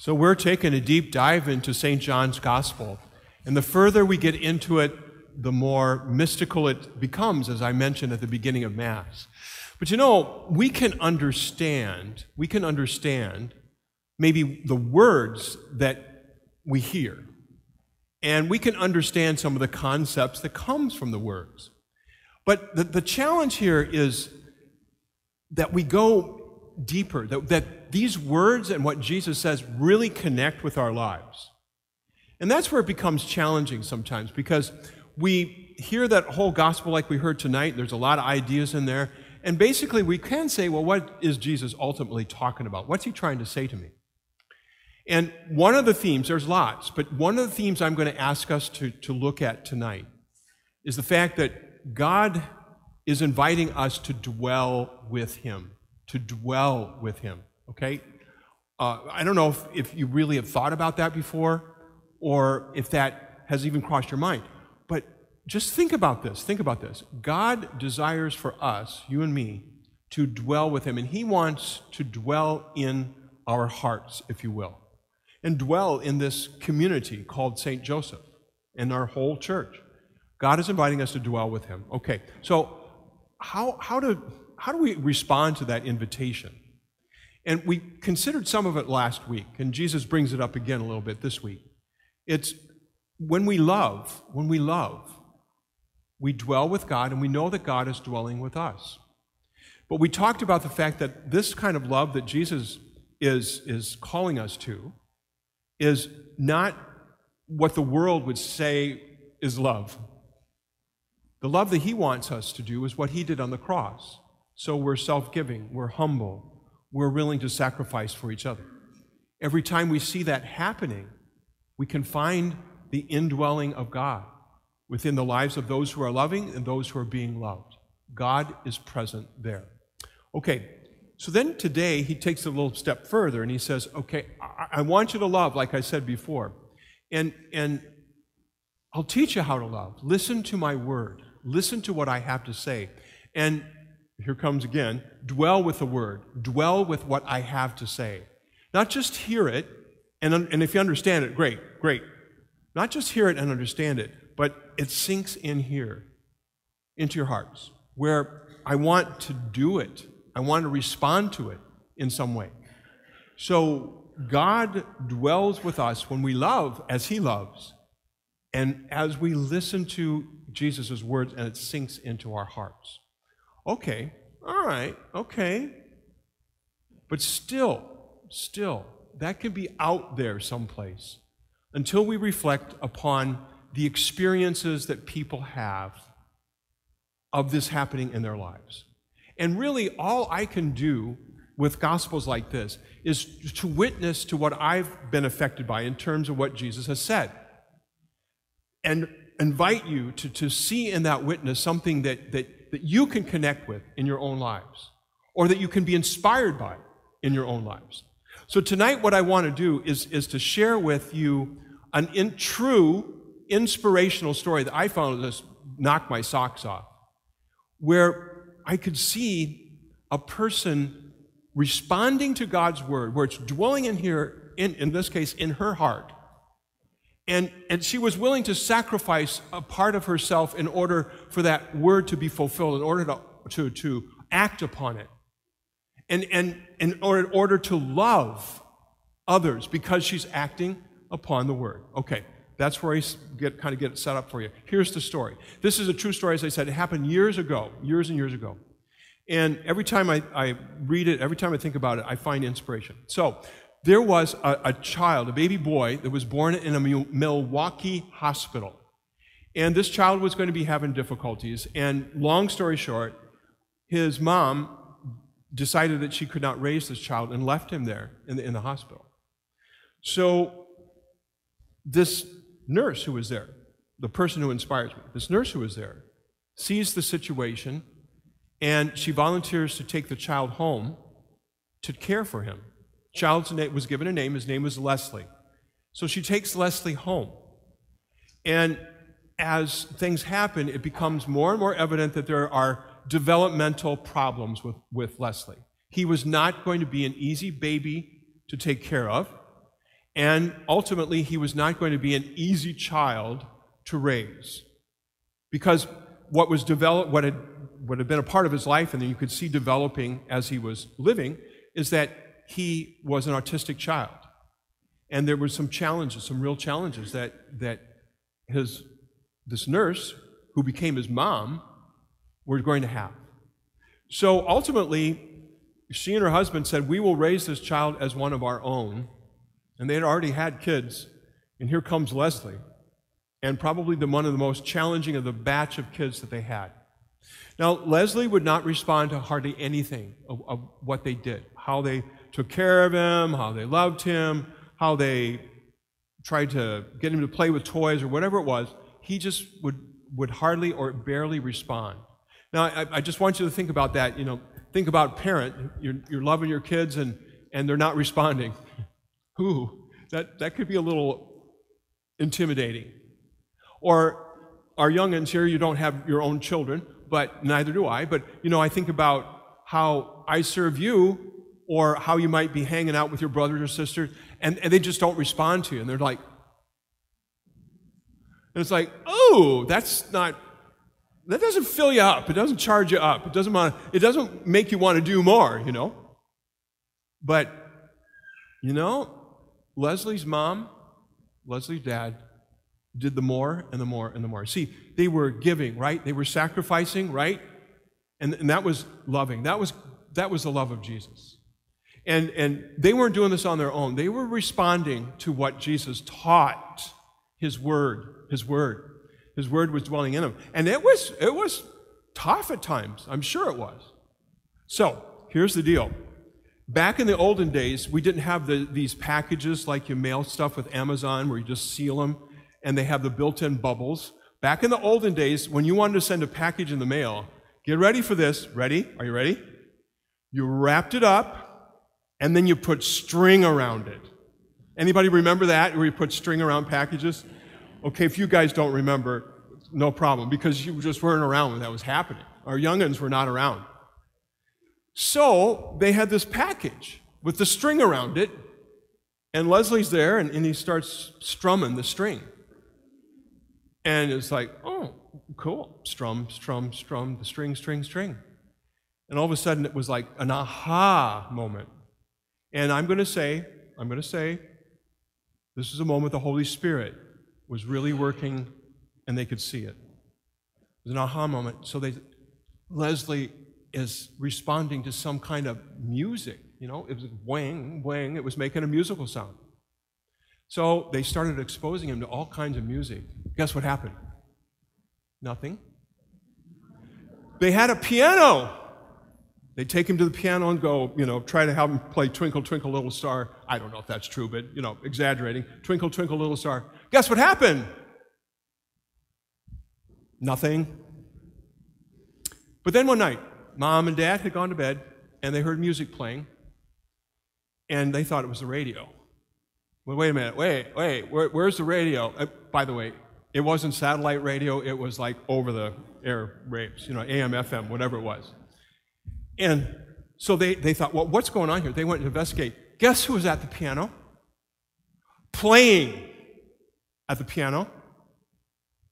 So we're taking a deep dive into St. John's Gospel. And the further we get into it, the more mystical it becomes, as I mentioned at the beginning of Mass. But you know, we can understand, we can understand maybe the words that we hear. And we can understand some of the concepts that comes from the words. But the, the challenge here is that we go deeper, that, that these words and what Jesus says really connect with our lives. And that's where it becomes challenging sometimes because we hear that whole gospel like we heard tonight. There's a lot of ideas in there. And basically, we can say, well, what is Jesus ultimately talking about? What's he trying to say to me? And one of the themes, there's lots, but one of the themes I'm going to ask us to, to look at tonight is the fact that God is inviting us to dwell with him, to dwell with him. Okay? Uh, I don't know if, if you really have thought about that before or if that has even crossed your mind. But just think about this. Think about this. God desires for us, you and me, to dwell with Him, and He wants to dwell in our hearts, if you will, and dwell in this community called St. Joseph and our whole church. God is inviting us to dwell with Him. Okay, so how, how, do, how do we respond to that invitation? And we considered some of it last week, and Jesus brings it up again a little bit this week. It's when we love, when we love, we dwell with God and we know that God is dwelling with us. But we talked about the fact that this kind of love that Jesus is, is calling us to is not what the world would say is love. The love that he wants us to do is what he did on the cross. So we're self giving, we're humble, we're willing to sacrifice for each other. Every time we see that happening, we can find the indwelling of God within the lives of those who are loving and those who are being loved. God is present there. Okay, so then today he takes a little step further and he says, Okay, I, I want you to love, like I said before. And, and I'll teach you how to love. Listen to my word, listen to what I have to say. And here comes again dwell with the word, dwell with what I have to say. Not just hear it, and, and if you understand it, great, great. Not just hear it and understand it, but it sinks in here, into your hearts, where I want to do it. I want to respond to it in some way. So God dwells with us when we love as He loves, and as we listen to Jesus' words and it sinks into our hearts. Okay, all right, okay. But still, still, that can be out there someplace until we reflect upon the experiences that people have of this happening in their lives. And really, all I can do with gospels like this is to witness to what I've been affected by in terms of what Jesus has said. And invite you to, to see in that witness something that, that that you can connect with in your own lives or that you can be inspired by in your own lives. So, tonight, what I want to do is, is to share with you an in, true inspirational story that I found just knocked my socks off, where I could see a person responding to God's word, where it's dwelling in here, in, in this case, in her heart, and, and she was willing to sacrifice a part of herself in order for that word to be fulfilled, in order to, to, to act upon it. And, and, and or in order to love others because she's acting upon the word. Okay, that's where I get, kind of get it set up for you. Here's the story. This is a true story, as I said. It happened years ago, years and years ago. And every time I, I read it, every time I think about it, I find inspiration. So, there was a, a, child, a baby boy, that was born in a Milwaukee hospital. And this child was going to be having difficulties. And long story short, his mom decided that she could not raise this child and left him there in the, in the hospital. So, this nurse who was there, the person who inspires me, this nurse who was there, sees the situation and she volunteers to take the child home to care for him. Child's name was given a name. His name was Leslie. So she takes Leslie home. And as things happen, it becomes more and more evident that there are developmental problems with, with Leslie. He was not going to be an easy baby to take care of. And ultimately, he was not going to be an easy child to raise. Because what was developed, what had, what had been a part of his life, and you could see developing as he was living, is that he was an autistic child. And there were some challenges, some real challenges that, that his, this nurse, who became his mom, were going to have. So ultimately, she and her husband said, We will raise this child as one of our own. And they had already had kids. And here comes Leslie, and probably the, one of the most challenging of the batch of kids that they had. Now, Leslie would not respond to hardly anything of, of what they did, how they took care of him, how they loved him, how they tried to get him to play with toys or whatever it was. He just would, would hardly or barely respond. Now, I, I just want you to think about that. You know, think about parent. You're, you're loving your kids and, and they're not responding. Ooh, that, that could be a little intimidating. Or our youngins here, you don't have your own children, but neither do I. But, you know, I think about how I serve you or how you might be hanging out with your brothers or sisters, and, and they just don't respond to you. And they're like, and it's like, oh, that's not, that doesn't fill you up. It doesn't charge you up. It doesn't, want, it doesn't make you want to do more, you know? But, you know, Leslie's mom, Leslie's dad, did the more and the more and the more. See, they were giving, right? They were sacrificing, right? And, and that was loving. That was, that was the love of Jesus. And, and they weren't doing this on their own. They were responding to what Jesus taught, his word, his word. His word was dwelling in them. And it was, it was tough at times. I'm sure it was. So, here's the deal. Back in the olden days, we didn't have the, these packages like you mail stuff with Amazon where you just seal them and they have the built in bubbles. Back in the olden days, when you wanted to send a package in the mail, get ready for this. Ready? Are you ready? You wrapped it up and then you put string around it. Anybody remember that where you put string around packages? Okay, if you guys don't remember, no problem because you just weren't around when that was happening. Our youngins were not around. So they had this package with the string around it, and Leslie's there, and, and he starts strumming the string. And it's like, oh, cool. Strum, strum, strum, the string, string, string. And all of a sudden it was like an aha moment. And I'm going to say, I'm going to say, this is a moment the Holy Spirit was really working and they could see it. It was an aha moment. So they, Leslie is responding to some kind of music. You know, it was wang, wang, it was making a musical sound. So they started exposing him to all kinds of music. Guess what happened? Nothing. They had a piano. They take him to the piano and go, you know, try to have him play Twinkle, Twinkle, Little Star. I don't know if that's true, but, you know, exaggerating. Twinkle, Twinkle, Little Star. Guess what happened? Nothing. But then one night, mom and dad had gone to bed and they heard music playing and they thought it was the radio. Well, wait a minute. Wait, wait. Where, where's the radio? Uh, by the way, it wasn't satellite radio. It was like over the air waves, you know, AM, FM, whatever it was. And so they, they thought, well, what's going on here? They went to investigate. Guess who was at the piano? Playing at the piano?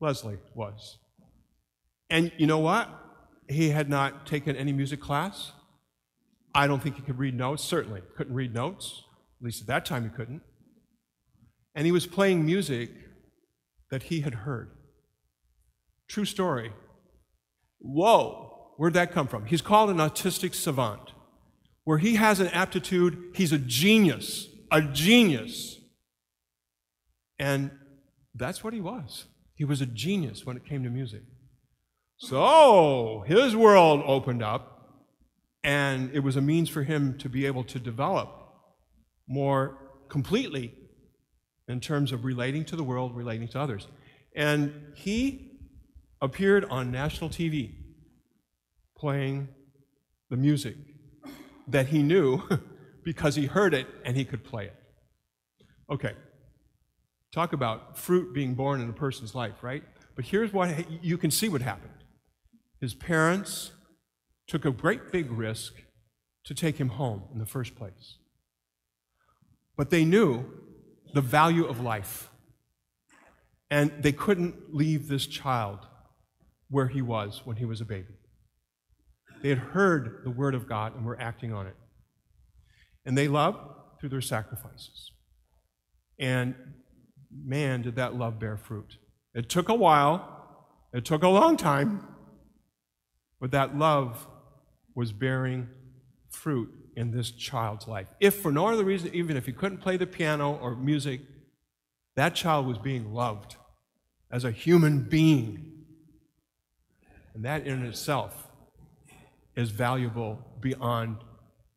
Leslie was. And you know what? He had not taken any music class. I don't think he could read notes, certainly. Couldn't read notes. At least at that time he couldn't and he was playing music that he had heard. True story. Whoa, where'd that come from? He's called an autistic savant, where he has an aptitude, he's a genius, a genius. And that's what he was. He was a genius when it came to music. So his world opened up, and it was a means for him to be able to develop more completely in terms of relating to the world, relating to others. And he appeared on national TV playing the music that he knew because he heard it and he could play it. Okay, talk about fruit being born in a person's life, right? But here's what you can see what happened. His parents took a great big risk to take him home in the first place. But they knew the value of life. And they couldn't leave this child where he was when he was a baby. They had heard the word of God and were acting on it. And they loved through their sacrifices. And man, did that love bear fruit. It took a while, it took a long time, but that love was bearing fruit in this child's life. If for no other reason, even if he couldn't play the piano or music, that child was being loved as a human being. And that in itself is valuable beyond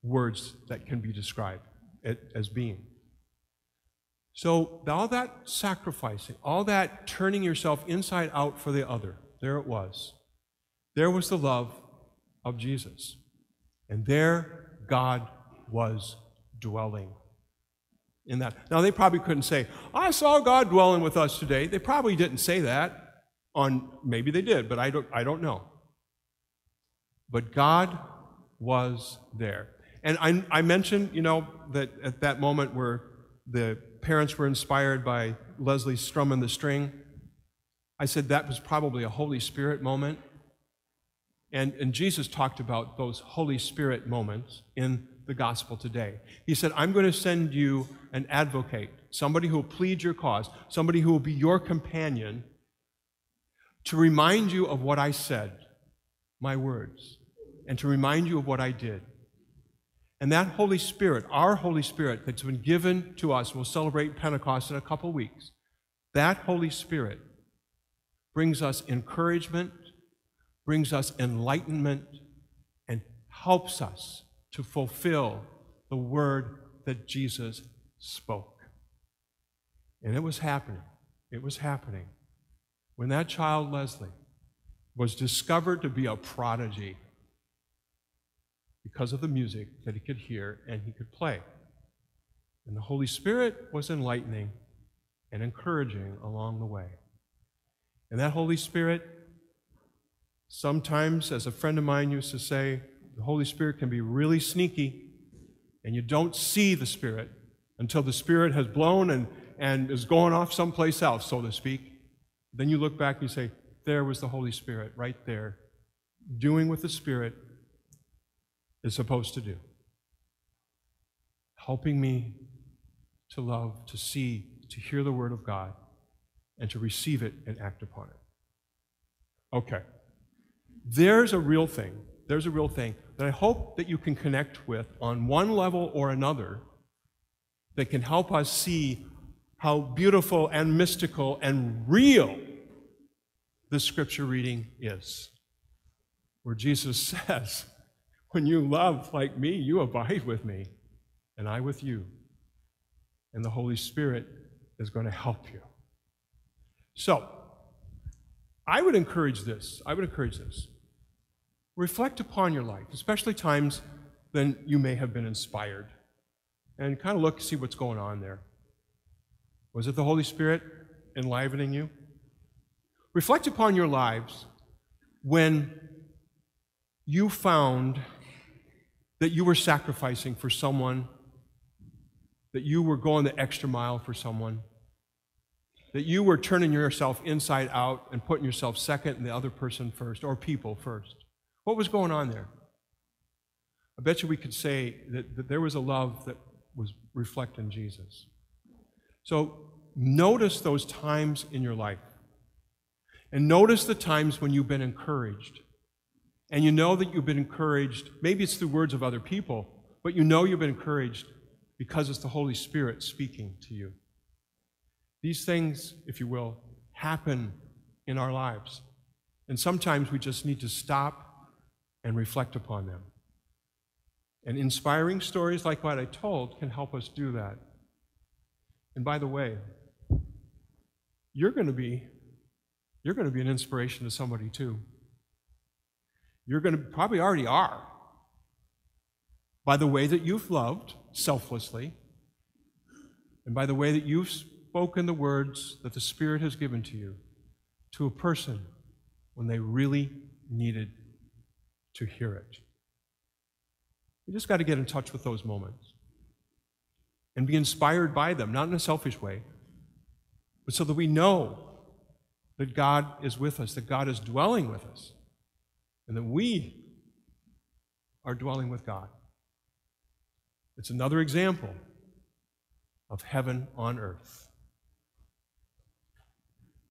words that can be described as being. So, all that sacrificing, all that turning yourself inside out for the other, there it was. There was the love of Jesus. And there God was dwelling in that. Now, they probably couldn't say, I saw God dwelling with us today. They probably didn't say that. On maybe they did, but I don't, I don't know. But God was there. And I, I mentioned, you know, that at that moment where the parents were inspired by Leslie strumming the string. I said that was probably a Holy Spirit moment. And, and Jesus talked about those Holy Spirit moments in the gospel today. He said, I'm going to send you an advocate, somebody who will plead your cause, somebody who will be your companion to remind you of what I said, my words, and to remind you of what I did. And that Holy Spirit, our Holy Spirit that's been given to us, we'll celebrate Pentecost in a couple weeks. That Holy Spirit brings us encouragement, brings us enlightenment, and helps us to fulfill the word that Jesus spoke. And it was happening. It was happening. When that child, Leslie, was discovered to be a prodigy, because of the music that he could hear and he could play. And the Holy Spirit was enlightening and encouraging along the way. And that Holy Spirit, sometimes, as a friend of mine used to say, the Holy Spirit can be really sneaky, and you don't see the Spirit until the Spirit has blown and, and is going off someplace else, so to speak. Then you look back and you say, There was the Holy Spirit right there, doing with the Spirit is supposed to do. Helping me to love, to see, to hear the Word of God, and to receive it and act upon it. Okay. There's a real thing. There's a real thing that I hope that you can connect with on one level or another that can help us see how beautiful and mystical and real the scripture reading is. Where Jesus says, when you love like me, you abide with me, and I with you. And the Holy Spirit is going to help you. So, I would encourage this. I would encourage this. Reflect upon your life, especially times when you may have been inspired, and kind of look, see what's going on there. Was it the Holy Spirit enlivening you? Reflect upon your lives when you found that you were sacrificing for someone, that you were going the extra mile for someone, that you were turning yourself inside out and putting yourself second and the other person first, or people first. What was going on there? I bet you we could say that, that there was a love that was reflecting Jesus. So notice those times in your life. And notice the times when you've been encouraged and you know that you've been encouraged, maybe it's through words of other people, but you know you've been encouraged because it's the Holy Spirit speaking to you. These things, if you will, happen in our lives. And sometimes we just need to stop and reflect upon them. And inspiring stories like what I told can help us do that. And by the way, you're going to be you're going to be an inspiration to somebody too you're going to probably already are by the way that you've loved selflessly and by the way that you've spoken the words that the Spirit has given to you to a person when they really needed to hear it. You just got to get in touch with those moments and be inspired by them, not in a selfish way, but so that we know that God is with us, that God is dwelling with us, and that we are dwelling with God. It's another example of heaven on earth.